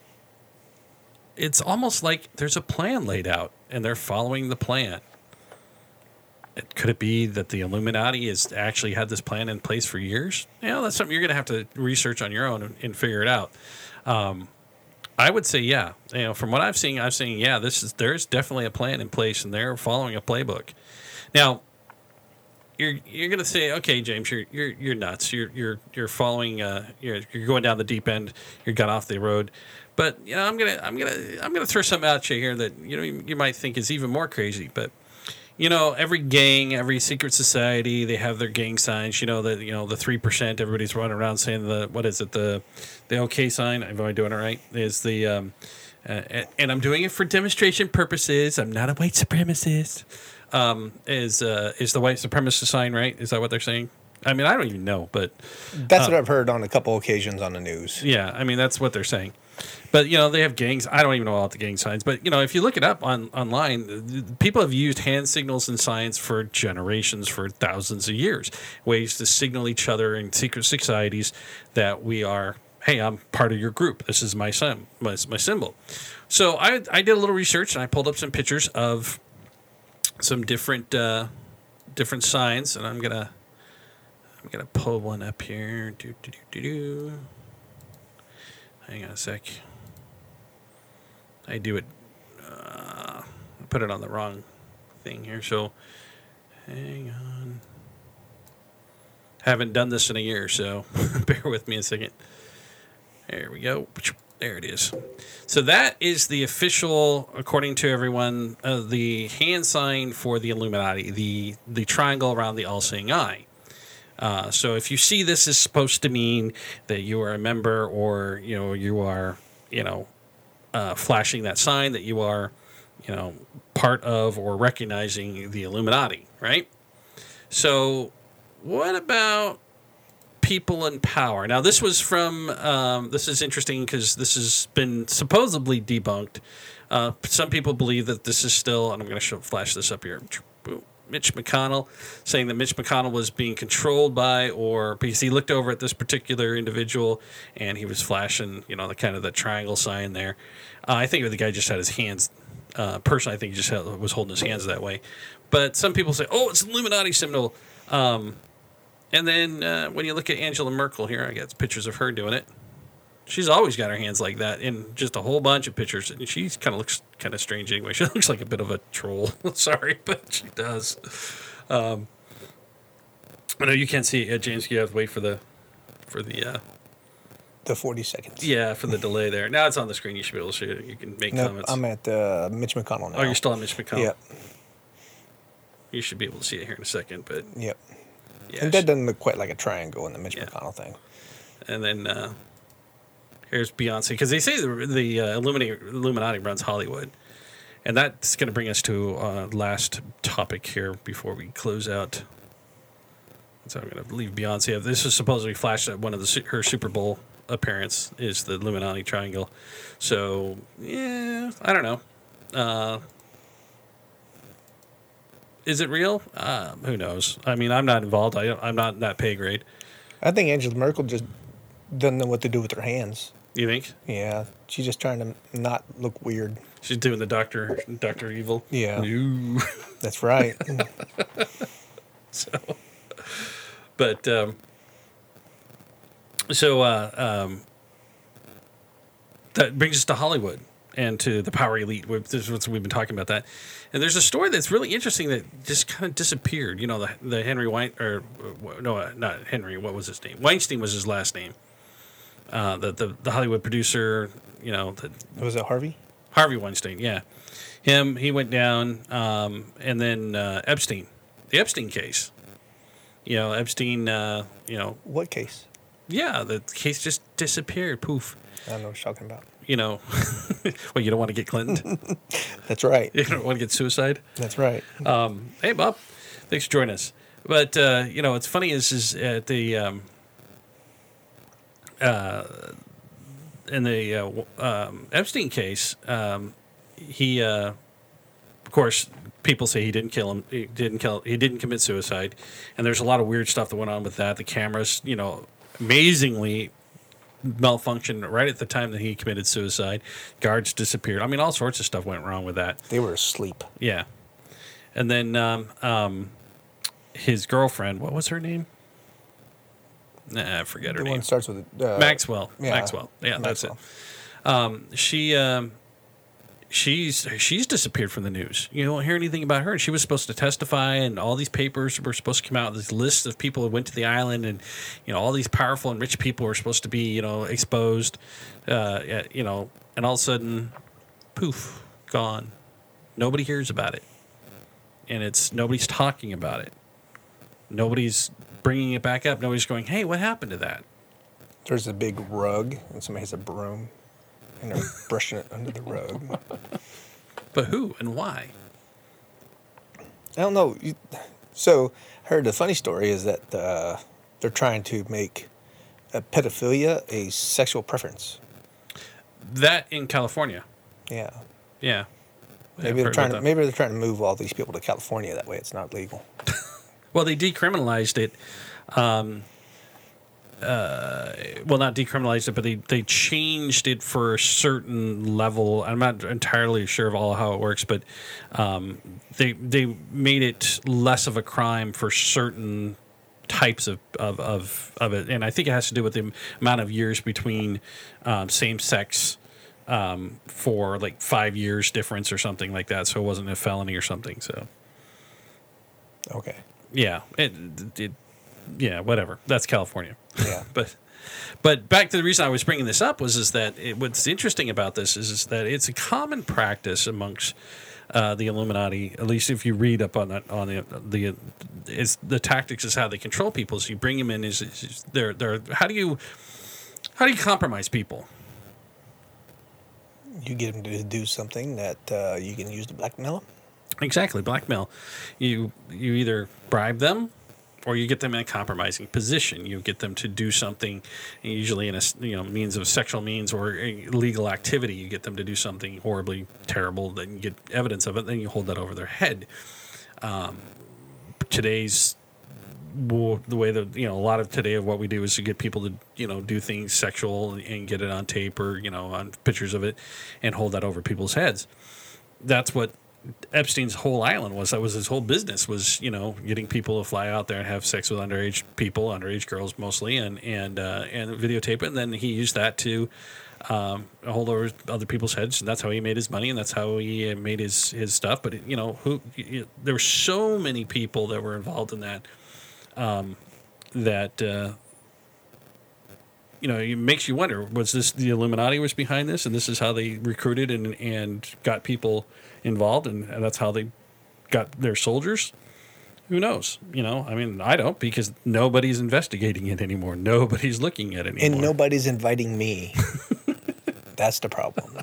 Speaker 1: It's almost like there's a plan laid out, and they're following the plan. It, could it be that the Illuminati has actually had this plan in place for years? You know, that's something you're going to have to research on your own and, and figure it out. Um, I would say, yeah. You know, from what I've seen, I'm saying, yeah, this is there's definitely a plan in place, and they're following a playbook. Now, you're you're gonna say, okay, James, you're you're you're nuts. You're you're you're following. Uh, you're you're going down the deep end. You're got off the road. But you know, I'm gonna I'm gonna I'm gonna throw something at you here that you know you, you might think is even more crazy, but you know, every gang, every secret society, they have their gang signs. You know that you know the three percent. Everybody's running around saying the what is it the the OK sign? Am I doing it right? Is the um, uh, and- and I'm doing it for demonstration purposes. I'm not a white supremacist. Um, is uh, is the white supremacist sign right? Is that what they're saying? I mean, I don't even know, but
Speaker 2: That's what I've heard on a couple occasions on the news.
Speaker 1: yeah, I mean that's what they're saying. But you know they have gangs. I don't even know about the gang signs. But you know if you look it up on online, people have used hand signals in science for generations, for thousands of years, ways to signal each other in secret societies that we are. Hey, I'm part of your group. This is my sim, my, my symbol. So I I did a little research and I pulled up some pictures of some different uh, different signs, and I'm gonna I'm gonna pull one up here. Do do do do do. Hang on a sec. I do it. Uh, put it on the wrong thing here, so hang on. Haven't done this in a year, so *laughs* bear with me a second. There we go. There it is. So that is the official, according to everyone, uh, the hand sign for the Illuminati, the the triangle around the all-seeing eye. Uh, so if you see this is supposed to mean that you are a member, or you know you are, you know, uh, flashing that sign that you are, you know, part of or recognizing the Illuminati, right? So, what about people in power? Now, this was from. Um, this is interesting because this has been supposedly debunked. Uh, some people believe that this is still, and I'm going to flash this up here. Mitch McConnell saying that Mitch McConnell was being controlled by, or because he looked over at this particular individual and he was flashing, you know, the kind of the triangle sign there. Uh, I think the guy just had his hands. Uh, personally, I think he just had, was holding his hands that way. But some people say, "Oh, it's Illuminati symbol." Um, and then uh, when you look at Angela Merkel here, I got pictures of her doing it. She's always got her hands like that in just a whole bunch of pictures. And she kind of looks kind of strange anyway. She *laughs* looks like a bit of a troll. *laughs* Sorry, but she does. Um, I know you can't see it, James. You have to wait for the for the uh,
Speaker 2: The 40 seconds.
Speaker 1: yeah for the delay there. Now it's on the screen. You should be able to see it. You can make
Speaker 2: Nope,
Speaker 1: comments.
Speaker 2: I'm at uh, Mitch McConnell now.
Speaker 1: oh, you're still on Mitch McConnell.
Speaker 2: Yep.
Speaker 1: You should be able to see it here in a second. But
Speaker 2: Yep.
Speaker 1: yeah,
Speaker 2: and that doesn't look quite like a triangle in the Mitch
Speaker 1: Yeah.
Speaker 2: McConnell thing.
Speaker 1: and then uh, here's Beyonce because they say the, the uh, Illuminati, Illuminati runs Hollywood, and that's going to bring us to uh, last topic here before we close out. So I'm going to leave Beyonce. This is supposedly flashed at one of the her Super Bowl appearance is the Illuminati triangle. So yeah, I don't know. Uh, is it real? Uh, who knows? I mean, I'm not involved. I, I'm not in that pay grade.
Speaker 2: I think Angela Merkel just doesn't know what to do with her hands.
Speaker 1: You think?
Speaker 2: Yeah, she's just trying to not look weird.
Speaker 1: She's doing the Doctor Doctor Evil.
Speaker 2: Yeah.
Speaker 1: Ooh. *laughs*
Speaker 2: That's right.
Speaker 1: so, but um, so uh, um, that brings us to Hollywood and to the power elite. We've, this is what we've been talking about that. And there's a story that's really interesting that just kind of disappeared. You know, the the Henry Wein or uh, no, uh, not Henry. What was his name? Weinstein was his last name. Uh, the, the the Hollywood producer. You know, the,
Speaker 2: Was it Harvey?
Speaker 1: Harvey Weinstein, yeah. Him, he went down, um, and then uh, Epstein, the Epstein case. You know, Epstein, uh, you know,
Speaker 2: What case?
Speaker 1: yeah, the case just disappeared. Poof.
Speaker 2: I don't know what you're talking about.
Speaker 1: You know, *laughs* well, you don't want to get Clinton. *laughs*
Speaker 2: That's right. *laughs*
Speaker 1: you don't want to get suicide.
Speaker 2: That's right.
Speaker 1: Um, hey, Bob, thanks for joining us. But uh, you know, what's funny is is at the um, uh, in the uh, um, Epstein case, um, he uh, of course people say he didn't kill him. He didn't kill. He didn't commit suicide, and there's a lot of weird stuff that went on with that. The cameras, you know, amazingly malfunctioned right at the time that he committed suicide. Guards disappeared. I mean, all sorts of stuff went wrong with that.
Speaker 2: They were asleep.
Speaker 1: Yeah. And then um, um, his girlfriend, what was her name? Nah, I forget her
Speaker 2: The
Speaker 1: name.
Speaker 2: one starts with uh,
Speaker 1: Maxwell.
Speaker 2: yeah,
Speaker 1: Maxwell. Yeah, that's it. Um, she um, she's she's disappeared from the news. You don't hear anything about her. And she was supposed to testify, and all these papers were supposed to come out. These lists of people who went to the island, and you know all these powerful and rich people were supposed to be you know exposed. Uh, you know, and all of a sudden, poof, gone. Nobody hears about it, and it's nobody's talking about it. Nobody's bringing it back up. Nobody's going, "Hey, what happened to that?"
Speaker 2: There's a big rug, and somebody has a broom, and they're *laughs* brushing it under the rug.
Speaker 1: But who and why?
Speaker 2: I don't know. You- So, I heard the funny story is that uh, they're trying to make uh, pedophilia a sexual preference.
Speaker 1: That in California.
Speaker 2: Yeah.
Speaker 1: Yeah.
Speaker 2: Maybe
Speaker 1: I've
Speaker 2: they're
Speaker 1: heard
Speaker 2: trying
Speaker 1: about
Speaker 2: to
Speaker 1: that.
Speaker 2: maybe they're trying to move all these people to California. That way, it's not legal.
Speaker 1: Well, they decriminalized it um, well, not decriminalized it, but they, they changed it for a certain level. I'm not entirely sure of all how it works, but um, they they made it less of a crime for certain types of, of, of, of it. And I think it has to do with the amount of years between um, same sex um, for like five years difference or something like that. So it wasn't a felony or something. So
Speaker 2: Okay.
Speaker 1: Yeah, it, it yeah, whatever. That's California.
Speaker 2: Yeah. *laughs*
Speaker 1: but but back to the reason I was bringing this up was is that it, what's interesting about this is, is that it's a common practice amongst uh, the Illuminati. At least if you read up on that on the the is the tactics is how they control people. So you bring them in is, is they're they're how do you how do you compromise people?
Speaker 2: You get them to do something that uh, you can use to blackmail them.
Speaker 1: Exactly, blackmail. You you either bribe them or you get them in a compromising position. You get them to do something, usually in a you know means of sexual means or illegal activity. You get them to do something horribly terrible. Then you get evidence of it. Then you hold that over their head. Um, today's the way that you know a lot of today of what we do is to get people to you know do things sexual and get it on tape or you know on pictures of it and hold that over people's heads that's what Epstein's whole island was. That was his whole business was, you know, getting people to fly out there and have sex with underage people, underage girls mostly, and and uh, and videotape it. And then he used that to um, hold over other people's heads, and that's how he made his money, and that's how he made his his stuff. But you know, who you, there were so many people that were involved in that um, that. Uh, you know, it makes you wonder: was this the Illuminati was behind this, and this is how they recruited and and got people involved, and, that's how they got their soldiers? Who knows? You know, I mean, I don't because nobody's investigating it anymore. Nobody's looking at it anymore.
Speaker 2: And nobody's inviting me. *laughs* That's the problem.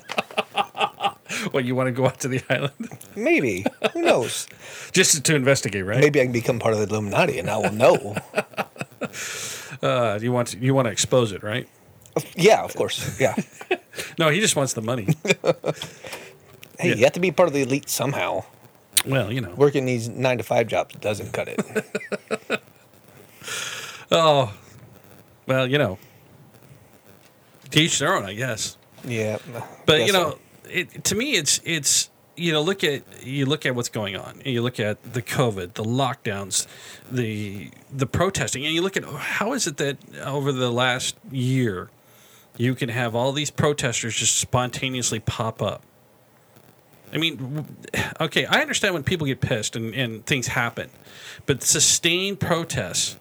Speaker 1: What you want to go out to the island
Speaker 2: Maybe. Who knows?
Speaker 1: just to investigate, right?
Speaker 2: Maybe I can become part of the Illuminati and I will know. *laughs*
Speaker 1: Uh, you want to, you want to expose it, right?
Speaker 2: yeah, of course. Yeah. *laughs*
Speaker 1: No, he just wants the money. *laughs*
Speaker 2: Hey,
Speaker 1: Yeah.
Speaker 2: you have to be part of the elite somehow.
Speaker 1: well, you know.
Speaker 2: Working these nine to five jobs doesn't cut it. *laughs*
Speaker 1: Oh, well, you know. teach their own, I guess.
Speaker 2: yeah.
Speaker 1: But
Speaker 2: guess
Speaker 1: you know,
Speaker 2: so.
Speaker 1: it, to me, it's it's you know look at you look at what's going on. And you look at the COVID, the lockdowns, the the protesting, and you look at how is it that over the last year you can have all these protesters just spontaneously pop up. I mean, okay, I understand when people get pissed and, and things happen, but sustained protests,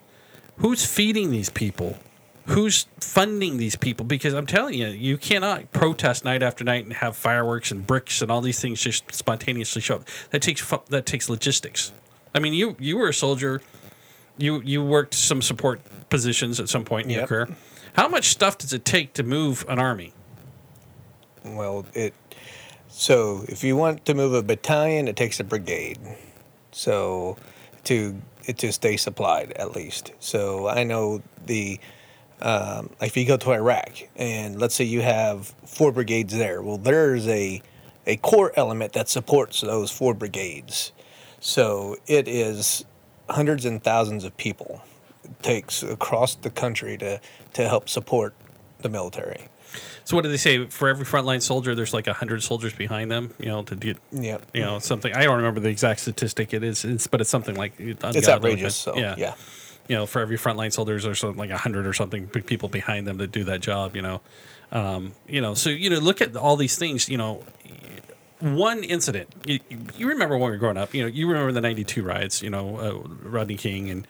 Speaker 1: who's feeding these people? Who's funding these people? Because I'm telling you, you cannot protest night after night and have fireworks and bricks and all these things just spontaneously show up. That takes that takes logistics. I mean, you you were a soldier. You you worked some support positions at some point in your career. How much stuff does it take to move an army?
Speaker 2: Well, it. So if you want to move a battalion, it takes a brigade. So to to stay supplied at least. So I know the. Um, like if you go to Iraq and let's say you have four brigades there, well, there's a a corps element that supports those four brigades. So it is hundreds and thousands of people it takes across the country to to help support the military.
Speaker 1: So what do they say? For every frontline soldier, there's like hundred soldiers behind them. You know, to get
Speaker 2: Yep.
Speaker 1: you know something. I don't remember the exact statistic. It is, it's, but it's something like
Speaker 2: It's outrageous. So yeah.
Speaker 1: yeah, you know, for every frontline soldiers, there's something like hundred or something people behind them that do that job. You know, um, you know. So you know, look at all these things. You know, one incident. You, you remember when we were growing up? You know, you remember the '92 riots. You know, uh, Rodney King and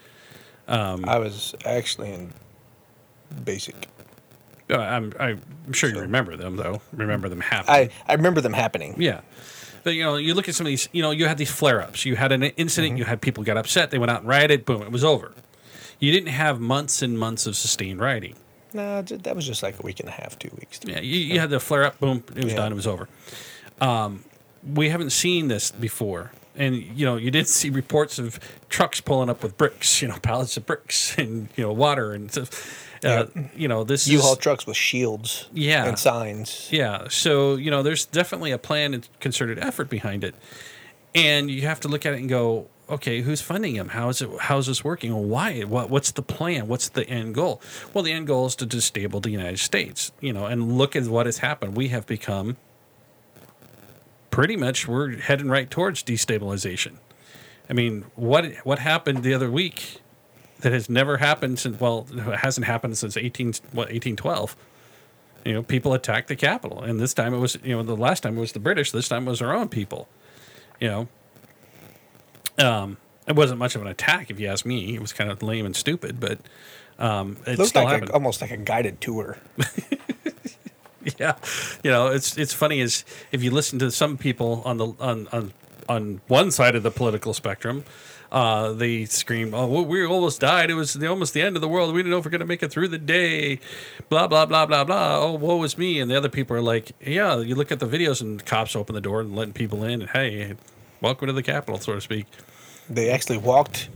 Speaker 2: I was actually in basic.
Speaker 1: uh, I'm I'm sure you remember them though. Remember them happening.
Speaker 2: I, I remember them happening.
Speaker 1: Yeah. But you know, you look at some of these. You know, you had these flare-ups. You had an incident. You had people got upset. They went out and rioted. Boom, it was over. You didn't have months and months of sustained writing.
Speaker 2: No, that was just like a week and a half, two weeks.
Speaker 1: Yeah, you, you had the flare-up. Boom, it was
Speaker 2: Yeah.
Speaker 1: done. It was over. Um, we haven't seen this before, and you know, you did see reports of trucks pulling up with bricks. You know, *laughs* pallets of bricks and you know water and stuff. Uh, You know, this
Speaker 2: U-Haul
Speaker 1: is
Speaker 2: trucks with shields
Speaker 1: Yeah.
Speaker 2: and signs.
Speaker 1: Yeah. So, you know, there's definitely a planned and concerted effort behind it. And you have to look at it and go, okay, who's funding him? How is it? How is this working? Why? What? What's the plan? What's the end goal? Well, the end goal is to destabilize the United States. You know, and look at what has happened. We have become pretty much we're heading right towards destabilization. I mean, what what happened the other week that has never happened since well, it hasn't happened since eighteen what eighteen twelve. You know, people attacked the Capitol, and this time it was you know the last time it was the British. This time it was our own people. You know, um, it wasn't much of an attack, if you ask me. It was kind of lame and stupid, but um, it
Speaker 2: Looked
Speaker 1: still
Speaker 2: like
Speaker 1: happened.
Speaker 2: a, almost like a guided tour. *laughs*
Speaker 1: yeah, you know, it's it's funny is if you listen to some people on the on on on one side of the political spectrum, uh, they scream, "Oh, well, we almost died. It was the, almost the end of the world. We didn't know if we're going to make it through the day." Blah blah blah blah blah. Oh, woe is me. And the other people are like, "Yeah." You look at the videos and cops open the door and letting people in, and hey, welcome to the Capitol, so to speak.
Speaker 2: They actually walked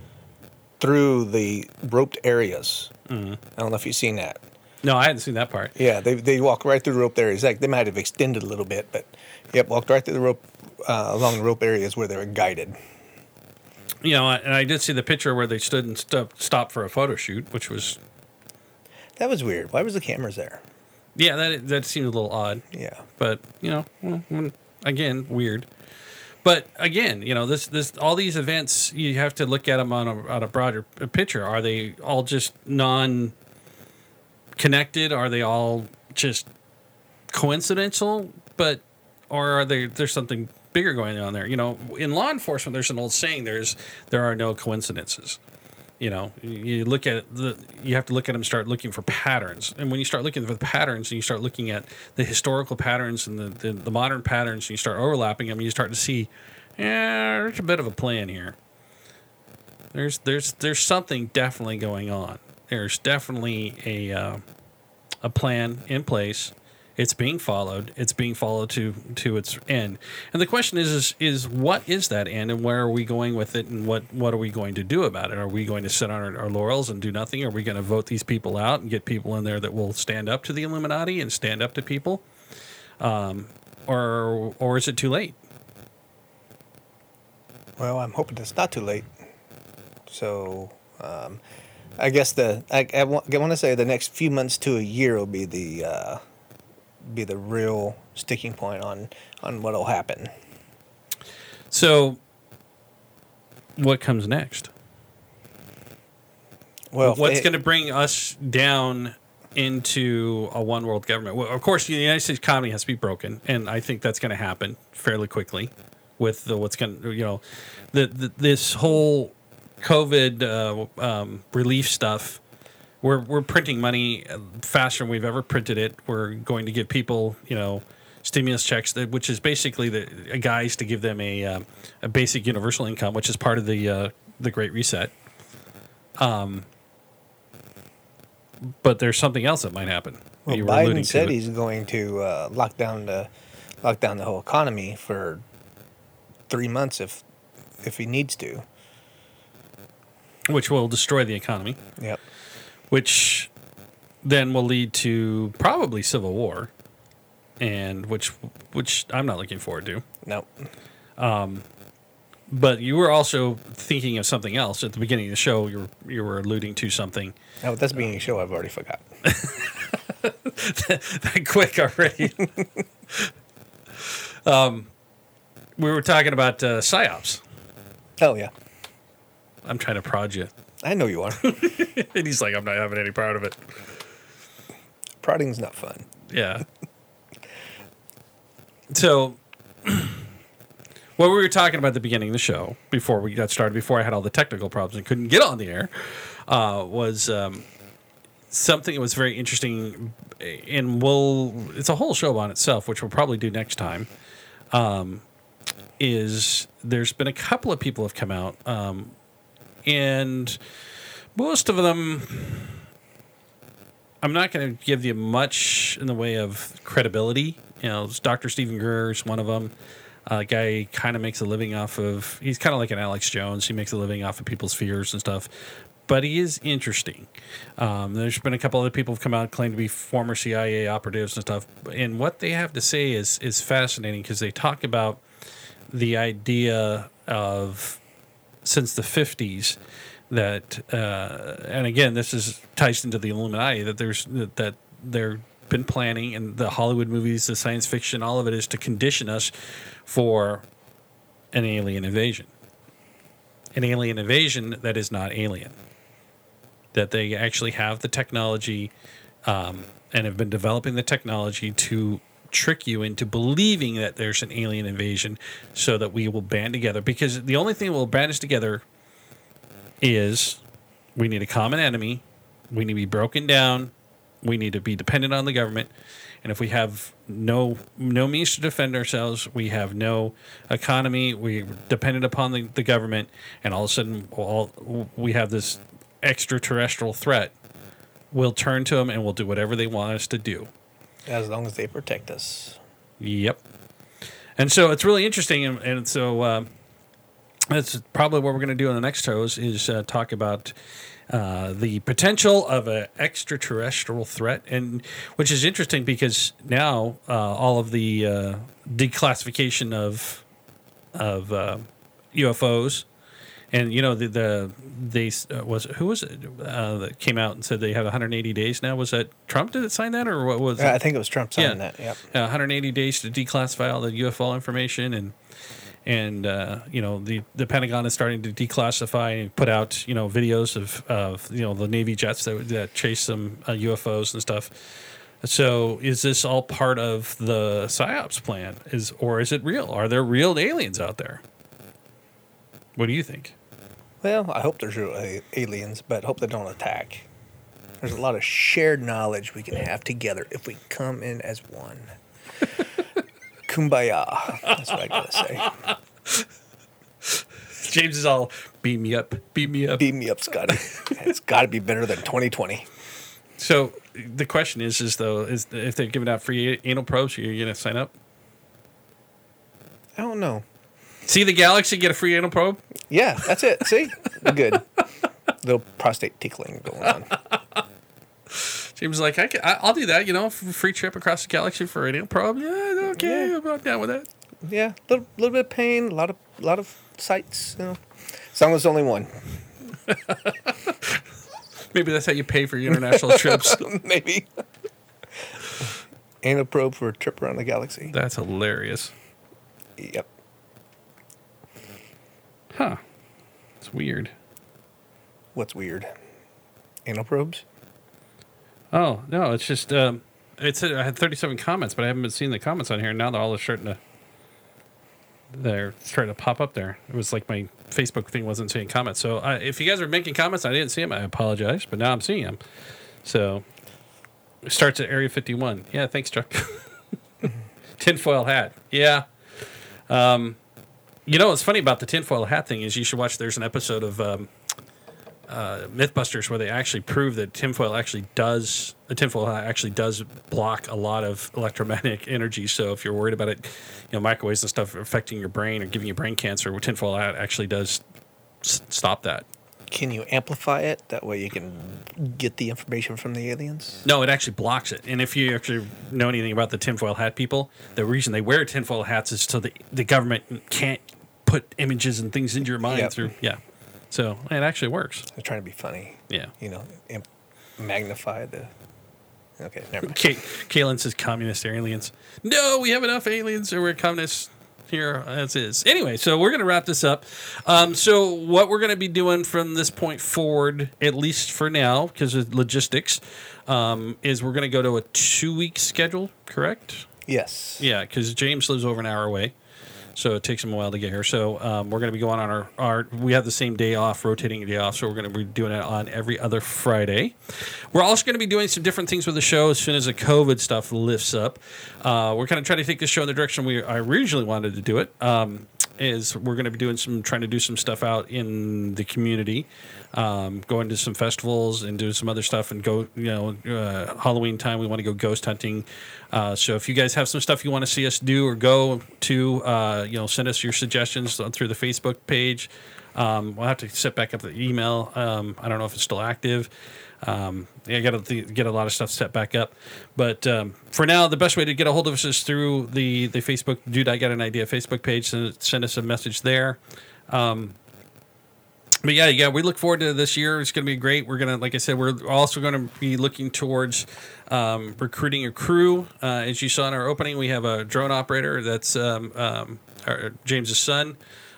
Speaker 2: through the roped areas.
Speaker 1: Mm-hmm.
Speaker 2: I don't know if you've seen that.
Speaker 1: No, I hadn't seen that part.
Speaker 2: Yeah, they they walk right through the rope areas. Like they might have extended a little bit, but yep, walked right through the rope uh, along the rope areas where they were guided.
Speaker 1: You know, and I did see the picture where they stood and st- stopped for a photo shoot, which was
Speaker 2: That was weird. Why was the cameras there?
Speaker 1: yeah, that that seemed a little odd.
Speaker 2: Yeah,
Speaker 1: but you know, again, weird. But again, you know, this this all these events you have to look at them on a on a broader picture. Are they all just non connected? Are they all just coincidental? But or are they there's something bigger going on there? You know, in law enforcement, there's an old saying: there's there are no coincidences. You know, you look at the, you have to look at them, start looking for patterns, and when you start looking for the patterns, and you start looking at the historical patterns and the, the, the modern patterns, and you start overlapping them, you start to see, yeah, there's a bit of a plan here. There's there's there's something definitely going on. There's definitely a uh, a plan in place. It's being followed. It's being followed to to its end. And the question is, is is what is that end, and where are we going with it, and what what are we going to do about it? Are we going to sit on our, our laurels and do nothing? Are we going to vote these people out and get people in there that will stand up to the Illuminati and stand up to people, um, or or is it too late?
Speaker 2: Well, I'm hoping it's not too late. So, um, I guess the I, I, want, I want to say the next few months to a year will be the uh, be the real sticking point on on what'll happen.
Speaker 1: So, what comes next?
Speaker 2: Well,
Speaker 1: what's going to bring us down into a one world government? Well, of course, the United States economy has to be broken, and I think that's going to happen fairly quickly with the what's going to you know the, the this whole COVID uh, um, relief stuff. We're we're printing money faster than we've ever printed it. We're going to give people you know stimulus checks, that, which is basically the a guise to give them a uh, a basic universal income, which is part of the uh, the Great Reset. Um, but there's something else that might happen.
Speaker 2: Well, Biden said he's going to uh, lock down the lock down the whole economy for three months if if he needs to.
Speaker 1: which will destroy the economy,
Speaker 2: Yep.
Speaker 1: Which then will lead to probably civil war, and which which I'm not looking forward to. No.
Speaker 2: Nope.
Speaker 1: But you were also thinking of something else at the beginning of the show. You were you were alluding to something
Speaker 2: Oh, that's being a show. I've already forgot. *laughs* *laughs*
Speaker 1: that quick already. um, we were talking about uh, psyops.
Speaker 2: Oh yeah,
Speaker 1: I'm trying to prod you,
Speaker 2: I know you are. *laughs*
Speaker 1: and he's like, "I'm not having any part of it."
Speaker 2: Prodding's not fun.
Speaker 1: Yeah. So, *clears throat* what we were talking about at the beginning of the show, before we got started, before I had all the technical problems and couldn't get on the air, uh, was um, something that was very interesting. And we'll, it's a whole show on itself, which we'll probably do next time. Um, is there's been a couple of people have come out, um, and most of them I'm not going to give you much in the way of credibility. You know, Dr. Steven Greer is one of them. A guy kind of makes a living off of. He's kind of like an Alex Jones. He makes a living off of people's fears and stuff. But he is interesting. Um, there's been a couple other people who've come out and claimed to be former CIA operatives and stuff. And what they have to say is is fascinating because they talk about the idea of since the 50s that uh, and again this is ties into the illuminati that there's that they've been planning and the hollywood movies the science fiction all of it is to condition us for an alien invasion. An alien invasion that is not alien. That they actually have the technology um, and have been developing the technology to trick you into believing that there's an alien invasion so that we will band together. Because the only thing that will band us together is we need a common enemy we need to be broken down we need to be dependent on the government. And if we have no no means to defend ourselves we have no economy we're dependent upon the, the government and all of a sudden all, we have this extraterrestrial threat we'll turn to them and we'll do whatever they want us to do
Speaker 2: As long as they protect us.
Speaker 1: Yep. And so it's really interesting, and, and so uh, that's probably what we're going to do in the next shows is uh, talk about uh, the potential of an extraterrestrial threat, and which is interesting because now uh, all of the uh, declassification of of uh, UFOs. And you know the the they uh, was who was it uh, that came out and said they have 180 days now? Was that Trump? Did it sign that or what was?
Speaker 2: Yeah,
Speaker 1: it?
Speaker 2: I think it was Trump signing that. Yep.
Speaker 1: uh, 180 days to declassify all the UFO information and and uh, you know the the Pentagon is starting to declassify and put out you know videos of, of you know the Navy jets that that chase some uh, UFOs and stuff. So is this all part of the psyops plan? Is or is it real? Are there real aliens out there? What do you think?
Speaker 2: Well, I hope there's real a- aliens, but hope they don't attack. There's a lot of shared knowledge we can have together if we come in as one. *laughs* Kumbaya. That's what I gotta say.
Speaker 1: James is all beam me up, beam me up.
Speaker 2: Beat me up, Scotty. It's got to be better than 2020.
Speaker 1: So the question is, is though, is if they're giving out free anal probes, are you gonna sign up?
Speaker 2: I don't know.
Speaker 1: See the galaxy, get a free anal probe.
Speaker 2: Yeah, that's it. See, good. Little prostate tickling going on.
Speaker 1: James like, I can, I- I'll do that. You know, free trip across the galaxy for anal probe. Yeah, okay,
Speaker 2: Yeah.
Speaker 1: I'm down with that.
Speaker 2: Yeah, little a little bit of pain, a lot of lot of sights. You know, as long as only one, *laughs*
Speaker 1: Maybe that's how you pay for your international *laughs* trips.
Speaker 2: maybe. Anal probe for a trip around the galaxy.
Speaker 1: That's hilarious.
Speaker 2: Yep.
Speaker 1: Huh? It's weird.
Speaker 2: What's weird? Anal probes?
Speaker 1: Oh no, it's just um, it said I had 37 comments, but I haven't been seeing the comments on here. Now they're all starting to they're starting to pop up there. It was like my Facebook thing wasn't seeing comments. So I, if you guys are making comments, I didn't see them. I apologize, but now I'm seeing them. So it starts at Area 51. Yeah, thanks, Chuck. *laughs* Tinfoil hat. Yeah. Um, you know what's funny about the tinfoil hat thing is you should watch. There's an episode of um, uh, MythBusters where they actually prove that tinfoil actually does the tinfoil hat actually does block a lot of *laughs* electromagnetic energy. So if you're worried about it, you know microwaves and stuff affecting your brain or giving you brain cancer, tinfoil hat actually does s- stop that.
Speaker 2: Can you amplify it? That way you can get the information from the aliens?
Speaker 1: No, it actually blocks it. And if you actually know anything about the tinfoil hat people, the reason they wear tinfoil hats is so the the government can't put images and things into your mind
Speaker 2: Yep.
Speaker 1: through. Yeah. So it actually works.
Speaker 2: They're trying to be funny.
Speaker 1: Yeah.
Speaker 2: You know, magnify the. Okay, never mind.
Speaker 1: Says communist aliens. No, we have enough aliens, or we're communists here as is. Anyway, so we're going to wrap this up. Um, so what we're going to be doing from this point forward, at least for now, because of logistics, um, is we're going to go to a two-week schedule. Correct?
Speaker 2: Yes.
Speaker 1: Yeah, because James lives over an hour away, so it takes him a while to get here. So um, we're going to be going on our, our we have the same day off, rotating day off. So we're going to be doing it on every other Friday. We're also going to be doing some different things with the show as soon as the COVID stuff lifts up. Uh, we're kind of trying to take the show in the direction we I originally wanted to do it. Um, is we're going to be doing some trying to do some stuff out in the community, um, going to some festivals and do some other stuff and go you know uh, Halloween time we want to go ghost hunting. Uh, so if you guys have some stuff you want to see us do or go to, uh, you know, send us your suggestions through the Facebook page. Um, we'll have to set back up the email. Um, I don't know if it's still active. Um, I got to th- get a lot of stuff set back up. But um, for now, the best way to get a hold of us is through the the Facebook Dude I Got an Idea Facebook page. Send, send us a message there. Um, but yeah, yeah, we look forward to this year. It's going to be great. We're gonna, like I said, we're also going to be looking towards um, recruiting a crew. Uh, as you saw in our opening, we have a drone operator. That's um, um, our, James's son.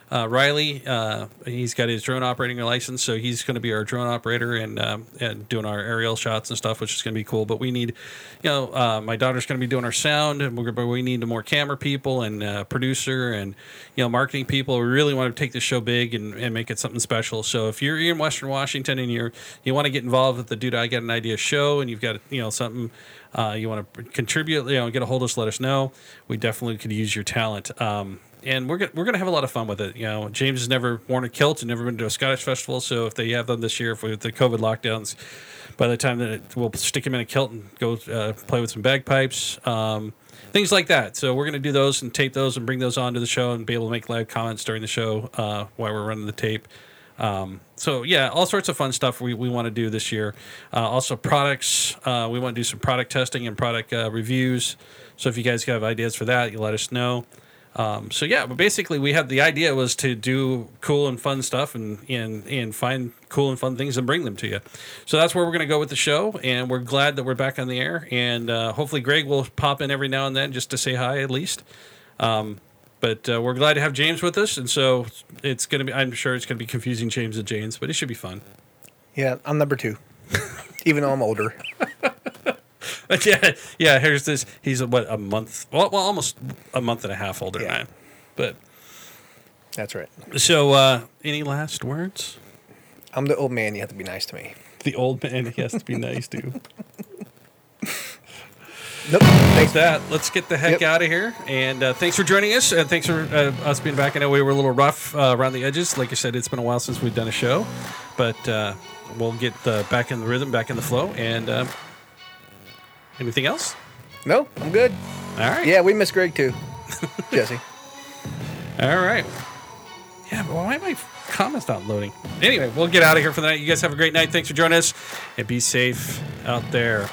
Speaker 1: Uh, Riley, uh, he's got his drone operating license, so he's going to be our drone operator and, um, and doing our aerial shots and stuff, which is going to be cool. But we need, you know, uh, my daughter's going to be doing our sound, but we need more camera people and uh, producer and you know marketing people. We really want to take this show big and, and make it something special. So if you're in Western Washington and you're you want to get involved with the Dude I Got an Idea show, and you've got you know something uh, you want to contribute, you know, get a hold of us, let us know. We definitely could use your talent. Um, and we're gonna, we're gonna have a lot of fun with it. You know, James has never worn a kilt and never been to a Scottish festival, so if they have them this year, if with the COVID lockdowns, by the time that it, we'll stick him in a kilt and go uh, play with some bagpipes, um, things like that. So we're gonna do those and tape those and bring those onto the show and be able to make live comments during the show uh, while we're running the tape. Um, so yeah, all sorts of fun stuff we, we want to do this year. Uh, also products, uh, we want to do some product testing and product uh, reviews. So if you guys have ideas for that, you let us know. Um, so yeah, but basically we had the idea was to do cool and fun stuff and and and find cool and fun things and bring them to you. So that's where we're to go with the show, and we're glad that we're back on the air. And uh, hopefully Greg will pop in every now and then just to say hi at least. Um, but uh, we're glad to have James with us, and so it's to be. I'm sure it's to be confusing James and James, but it should be fun.
Speaker 2: Yeah, I'm number two, *laughs* even though I'm older. *laughs*
Speaker 1: yeah, yeah. Here's this. He's a, what a month. Well, well, almost a month and a half older
Speaker 2: Yeah.
Speaker 1: than I am. But
Speaker 2: That's right.
Speaker 1: so, uh, any last words?
Speaker 2: I'm the old man. You have to be nice to me.
Speaker 1: The old man he has to be nice to. *laughs*
Speaker 2: Nope.
Speaker 1: Thanks that. Let's get the heck
Speaker 2: Yep.
Speaker 1: out of here. And uh, thanks for joining us. And thanks for uh, us being back. I know we were a little rough uh, around the edges. Like I said, it's been a while since we've done a show, but uh, we'll get uh, back in the rhythm, back in the flow. And um, anything else?
Speaker 2: No, I'm good.
Speaker 1: All right.
Speaker 2: Yeah, we miss Greg too. *laughs* Jesse.
Speaker 1: All right. Yeah, but why are my comments not loading? Anyway, we'll get out of here for the night. You guys have a great night. Thanks for joining us, and be safe out there.